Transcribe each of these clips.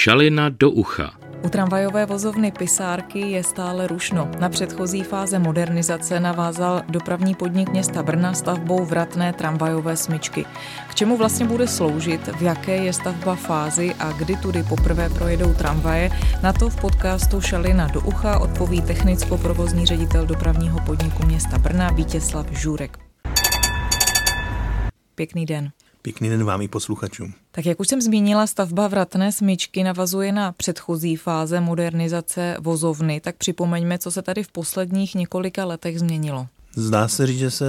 Šalina do ucha. U tramvajové vozovny Pisárky je stále rušno. Na předchozí fáze modernizace navázal dopravní podnik města Brna stavbou vratné tramvajové smyčky. K čemu vlastně bude sloužit, v jaké je stavba fázi a kdy tudy poprvé projedou tramvaje, na to v podcastu Šalina do ucha odpoví technicko-provozní ředitel dopravního podniku města Brna Vítězslav Žurek. Pěkný den. Pěkný den vám i posluchačům. Tak jak už jsem zmínila, stavba vratné smyčky navazuje na předchozí fáze modernizace vozovny, tak připomeňme, co se tady v posledních několika letech změnilo. Zdá se říct, že se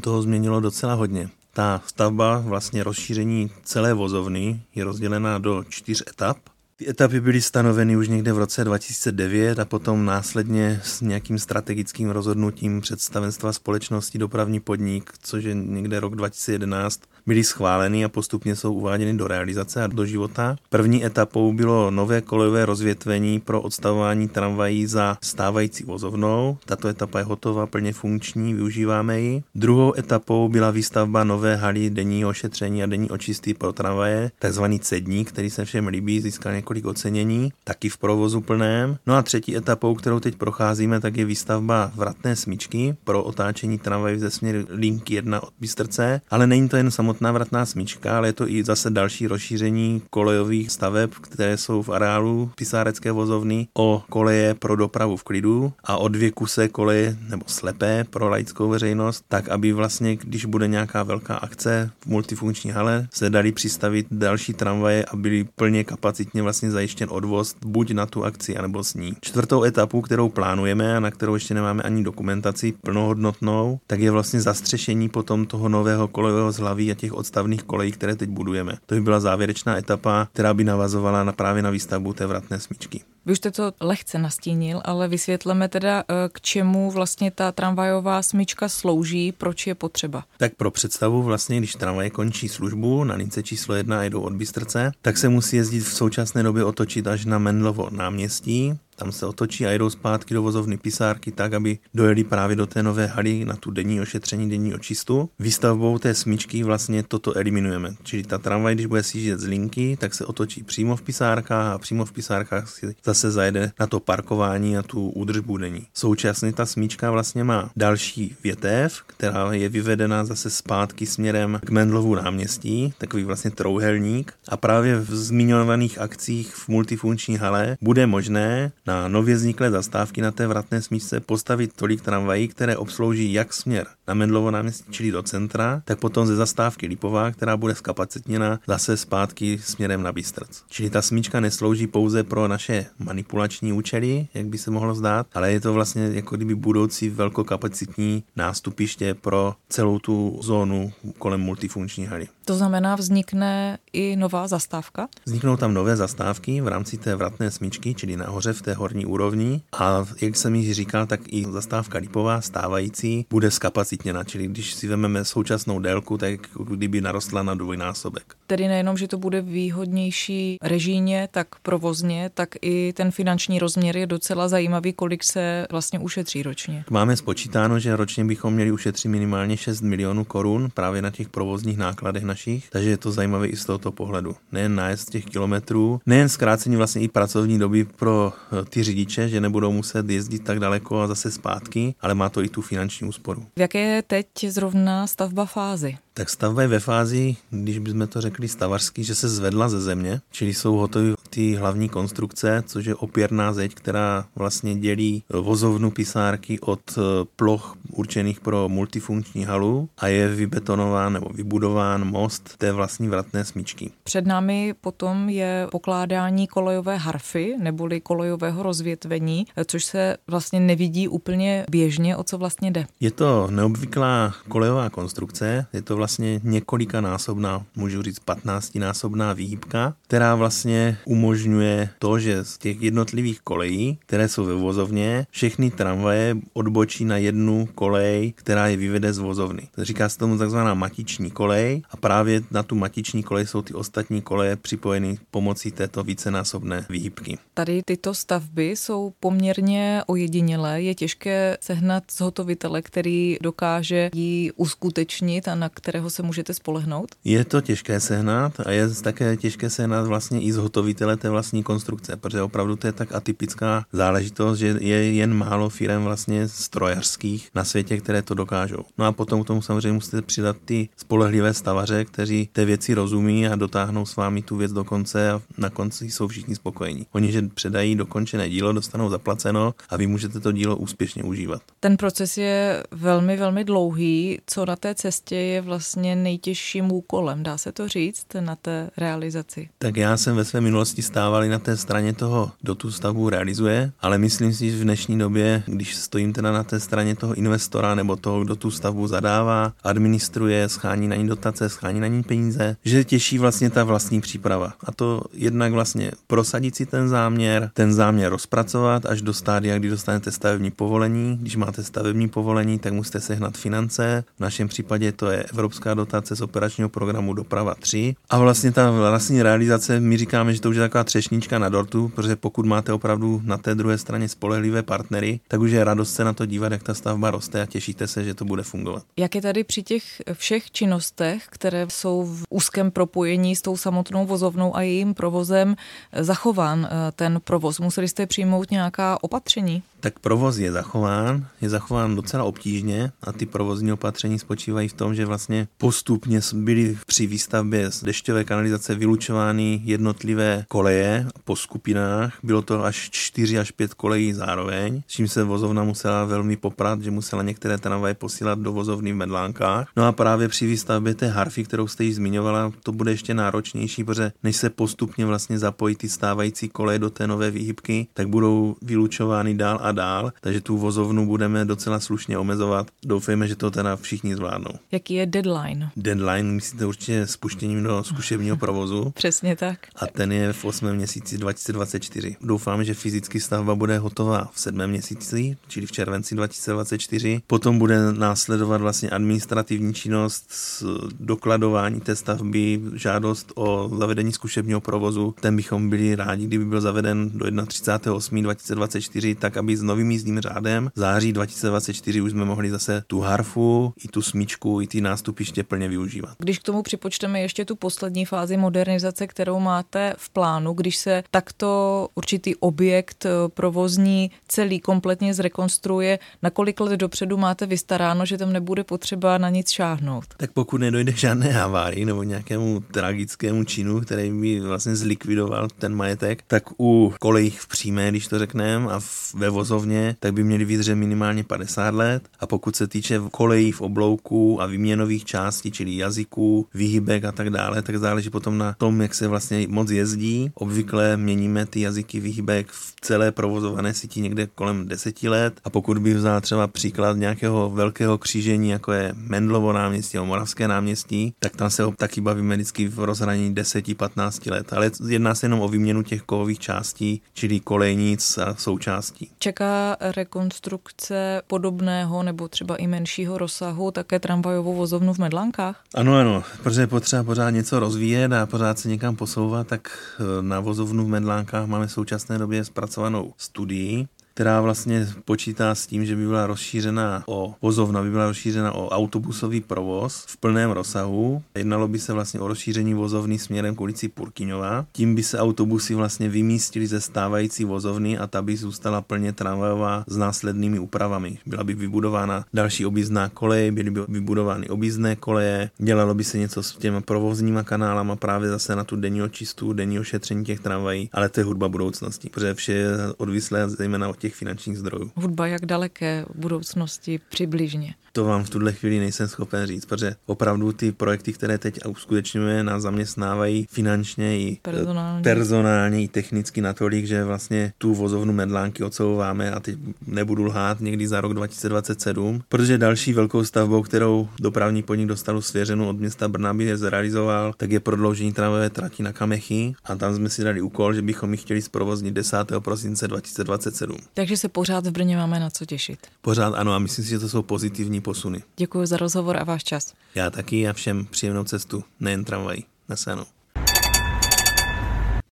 toho změnilo docela hodně. Ta stavba, vlastně rozšíření celé vozovny, je rozdělena do čtyř etap. Ty etapy byly stanoveny už někde v roce 2009 a potom následně s nějakým strategickým rozhodnutím představenstva společnosti dopravní podnik, což je někde rok 2011, byly schváleny a postupně jsou uváděny do realizace a do života. První etapou bylo nové kolejové rozvětvení pro odstavování tramvají za stávající vozovnou. Tato etapa je hotová, plně funkční, využíváme ji. Druhou etapou byla výstavba nové haly denního ošetření a denní očisty pro tramvaje, takzvaný cedník, který se všem líbí, získal několik ocenění, taky v provozu plném. No a třetí etapou, kterou teď procházíme, tak je výstavba vratné smyčky pro otáčení tramvajů ze směru linky 1 od Bystrce, ale není to jen samotná samotná vratná smyčka, ale je to i zase další rozšíření kolejových staveb, které jsou v areálu pisárecké vozovny o koleje pro dopravu v klidu a o dvě kuse koleje nebo slepé pro laickou veřejnost, tak aby vlastně, když bude nějaká velká akce v multifunkční hale, se dali přistavit další tramvaje a byly plně kapacitně vlastně zajištěn odvoz buď na tu akci, anebo s ní. Čtvrtou etapu, kterou plánujeme a na kterou ještě nemáme ani dokumentaci plnohodnotnou, tak je vlastně zastřešení potom toho nového kolejového zhlaví a těch odstavných kolejí, které teď budujeme. To by byla závěrečná etapa, která by navazovala na právě na výstavbu té vratné smyčky. Vy už jste to lehce nastínil, ale vysvětleme teda, eh, k čemu vlastně ta tramvajová smyčka slouží, proč je potřeba. Tak pro představu vlastně, když tramvaj končí službu na lince číslo 1 a jdou od Bystrce, tak se musí jezdit v současné době otočit až na Mendlovo náměstí, tam se otočí a jedou zpátky do vozovny pisárky tak, aby dojeli právě do té nové haly na tu denní ošetření, denní očistu. Výstavbou té smyčky vlastně toto eliminujeme. Čili ta tramvaj, když bude sjíždět z linky, tak se otočí přímo v pisárkách a přímo v pisárkách si zase zajede na to parkování a tu údržbu denní. Současně ta smyčka vlastně má další větev, která je vyvedena zase zpátky směrem k Mendlovu náměstí, takový vlastně trouhelník. A právě v zmiňovaných akcích v multifunkční hale bude možné na nově vzniklé zastávky na té vratné smyčce postavit tolik tramvají, které obslouží jak směr na Mendlovo náměstí, čili do centra, tak potom ze zastávky Lipová, která bude skapacitněna zase zpátky směrem na Bystrc. Čili ta smyčka neslouží pouze pro naše manipulační účely, jak by se mohlo zdát, ale je to vlastně jako kdyby budoucí velkokapacitní nástupiště pro celou tu zónu kolem multifunkční haly. To znamená, vznikne i nová zastávka? Vzniknou tam nové zastávky v rámci té vratné smyčky, čili nahoře v té horní úrovni. A jak jsem již říkal, tak i zastávka Lipová stávající bude skapacitněna, čili když si vezmeme současnou délku, tak kdyby narostla na dvojnásobek. Tedy nejenom, že to bude výhodnější režíně, tak provozně, tak i ten finanční rozměr je docela zajímavý, kolik se vlastně ušetří ročně. Máme spočítáno, že ročně bychom měli ušetřit minimálně 6 milionů korun právě na těch provozních nákladech našich, takže je to zajímavé i z tohoto pohledu. Nejen nájezd těch kilometrů, nejen zkrácení vlastně i pracovní doby pro eh, ty řidiče, že nebudou muset jezdit tak daleko a zase zpátky, ale má to i tu finanční úsporu. V jaké je teď zrovna stavba fázy? Tak stavba je ve fázi, když bychom to řekli stavařský, že se zvedla ze země, čili jsou hotové ty hlavní konstrukce, což je opěrná zeď, která vlastně dělí vozovnu pisárky od eh, ploch určených pro multifunkční halu a je vybetonován nebo vybudován most té vlastní vratné smyčky. Před námi potom je pokládání kolejové harfy neboli kolejového rozvětvení, což se vlastně nevidí úplně běžně, o co vlastně jde. Je to neobvyklá kolejová konstrukce, je to vlastně několikanásobná, můžu říct 15násobná výhybka, která vlastně umožňuje to, že z těch jednotlivých kolejí, které jsou ve vozovně, všechny tramvaje odbočí na jednu kolej, která je vyvede z vozovny. Říká se tomu takzvaná matiční kolej a právě na tu matiční kolej jsou ty ostatní koleje připojeny pomocí této vícenásobné výhybky. Tady tyto stavby jsou poměrně ojedinělé. Je těžké sehnat zhotovitele, který dokáže ji uskutečnit a na kterého se můžete spolehnout? Je to těžké sehnat a je také těžké sehnat vlastně i zhotovitele té vlastní konstrukce, protože opravdu to je tak atypická záležitost, že je jen málo firm vlastně strojařských na světě, které to dokážou. No a potom k tomu samozřejmě musíte přidat ty spolehlivé stavaře, kteří té věci rozumí a dotáhnou s vámi tu věc do konce a na konci jsou všichni spokojení. Oni, že předají dokončené dílo, dostanou zaplaceno a vy můžete to dílo úspěšně užívat. Ten proces je velmi, velmi dlouhý. Co na té cestě je vlastně nejtěžším úkolem, dá se to říct, na té realizaci? Tak já jsem ve své minulosti stával na té straně toho, kdo tu stavbu realizuje, ale myslím si, že v dnešní době, když stojím teda na té straně toho investora nebo toho, kdo tu stavbu zadává, administruje, schání na ní dotace, schání na ní peníze, že těší vlastně ta vlastní příprava. A to jednak vlastně prosadit si ten záměr, ten záměr rozpracovat až do stádia, kdy dostanete stavební povolení. Když máte stavební povolení, tak musíte sehnat finance. V našem případě to je Evropská dotace z operačního programu Doprava 3. A vlastně ta vlastní realizace, my říkáme, že to už je taková třešnička na dortu, protože pokud máte opravdu na té druhé straně spolehlivé partnery, tak už je radost se na to dívat, jak ta stavba roste a těšíte se, že to bude fungovat. Jak je tady při těch všech činnostech, které jsou v úzkém propojení s tou samotnou vozovnou a jejím provozem, zachován eh, ten provoz? Museli jste přijmout nějaká opatření? Tak provoz je zachován, je zachován docela obtížně a ty provozní opatření spočívají v tom, že vlastně postupně byly při výstavbě z dešťové kanalizace vylučovány jednotlivé koleje po skupinách. Bylo to až 4 až 5 kolejí zároveň, s čím se vozovna musela velmi poprat, že musela některé tramvaje posílat do vozovny v Medlánkách. No a právě při výstavbě té harfy, kterou jste již zmiňovala, to bude ještě náročnější, protože než se postupně vlastně zapojí ty stávající koleje do té nové výhybky, tak budou vylučovány dál a dál, takže tu vozovnu budeme docela slušně omezovat. Doufejme, že to teda všichni zvládnou. Jaký je deadline? Deadline myslíte určitě spuštěním do zkušebního provozu. Přesně tak. A ten je v 8. měsíci 2024. Doufám, že fyzicky stavba bude hotová v 7. měsíci, čili v červenci 2024. Potom bude následovat vlastně administrativní činnost s dokladování té stavby, žádost o zavedení zkušebního provozu. Ten bychom byli rádi, kdyby byl zaveden do 31.8. 2024, tak aby novým jízdním řádem. V září 2024 už jsme mohli zase tu harfu, i tu smíčku, i ty nástupiště plně využívat. Když k tomu připočteme ještě tu poslední fázi modernizace, kterou máte v plánu, když se takto určitý objekt eh, provozní celý kompletně zrekonstruuje, na kolik let dopředu máte vystaráno, že tam nebude potřeba na nic šáhnout? Tak pokud nedojde k žádné havárii nebo nějakému tragickému činu, který by vlastně zlikvidoval ten majetek, tak u kolejí v přímé, když to řekneme, a ve vozovně, tak by měli vydržet minimálně 50 let. A pokud se týče kolejí v oblouku a výměnových částí, čili jazyků, výhybek a tak dále, tak záleží potom na tom, jak se vlastně moc jezdí. Obvykle měníme ty jazyky výhybek v celé provozované síti někde kolem 10 let. A pokud by vzal třeba příklad nějakého velkého křížení, jako je Mendlovo náměstí nebo Moravské náměstí, tak tam se taky bavíme vždycky v rozhraní 10-15 let. Ale jedná se jenom o výměnu těch kovových částí, čili kolejnic a součástí. Čeká rekonstrukce podobného nebo třeba i menšího rozsahu také tramvajovou vozovnu v Medlankách? Ano, ano, protože je potřeba pořád něco rozvíjet a pořád se někam posouvat, tak eh, na vozovnu v Medlánkách máme v současné době zpracovanou studii, která vlastně počítá s tím, že by byla rozšířena o vozovna, by byla rozšířena o autobusový provoz v plném rozsahu. Jednalo by se vlastně o rozšíření vozovny směrem k ulici Purkyňová. Tím by se autobusy vlastně vymístily ze stávající vozovny a ta by zůstala plně tramvajová s následnými úpravami. Byla by vybudována další objízdná kolej, byly by vybudovány objízdné koleje, dělalo by se něco s těma provozníma kanálama právě zase na tu denní očistu, denní ošetření těch tramvají, ale to je hudba budoucnosti, protože vše je odvislé zejména od těch finančních zdrojů. Hudba jak daleké budoucnosti přibližně? To vám v tuhle chvíli nejsem schopen říct, protože opravdu ty projekty, které teď uskutečňujeme, nás zaměstnávají finančně i personálně. personálně i technicky natolik, že vlastně tu vozovnu Medlánky odsouváme a teď nebudu lhát někdy za rok 2027, protože další velkou stavbou, kterou dopravní podnik dostal svěřenou od města Brna, by je zrealizoval, tak je prodloužení tramvajové trati na Kamechy a tam jsme si dali úkol, že bychom ji chtěli zprovoznit 10. prosince 2027. Takže se pořád v Brně máme na co těšit. Pořád ano a myslím si, že to jsou pozitivní posuny. Děkuji za rozhovor a váš čas. Já taky a všem příjemnou cestu, nejen tramvají. Nasanou.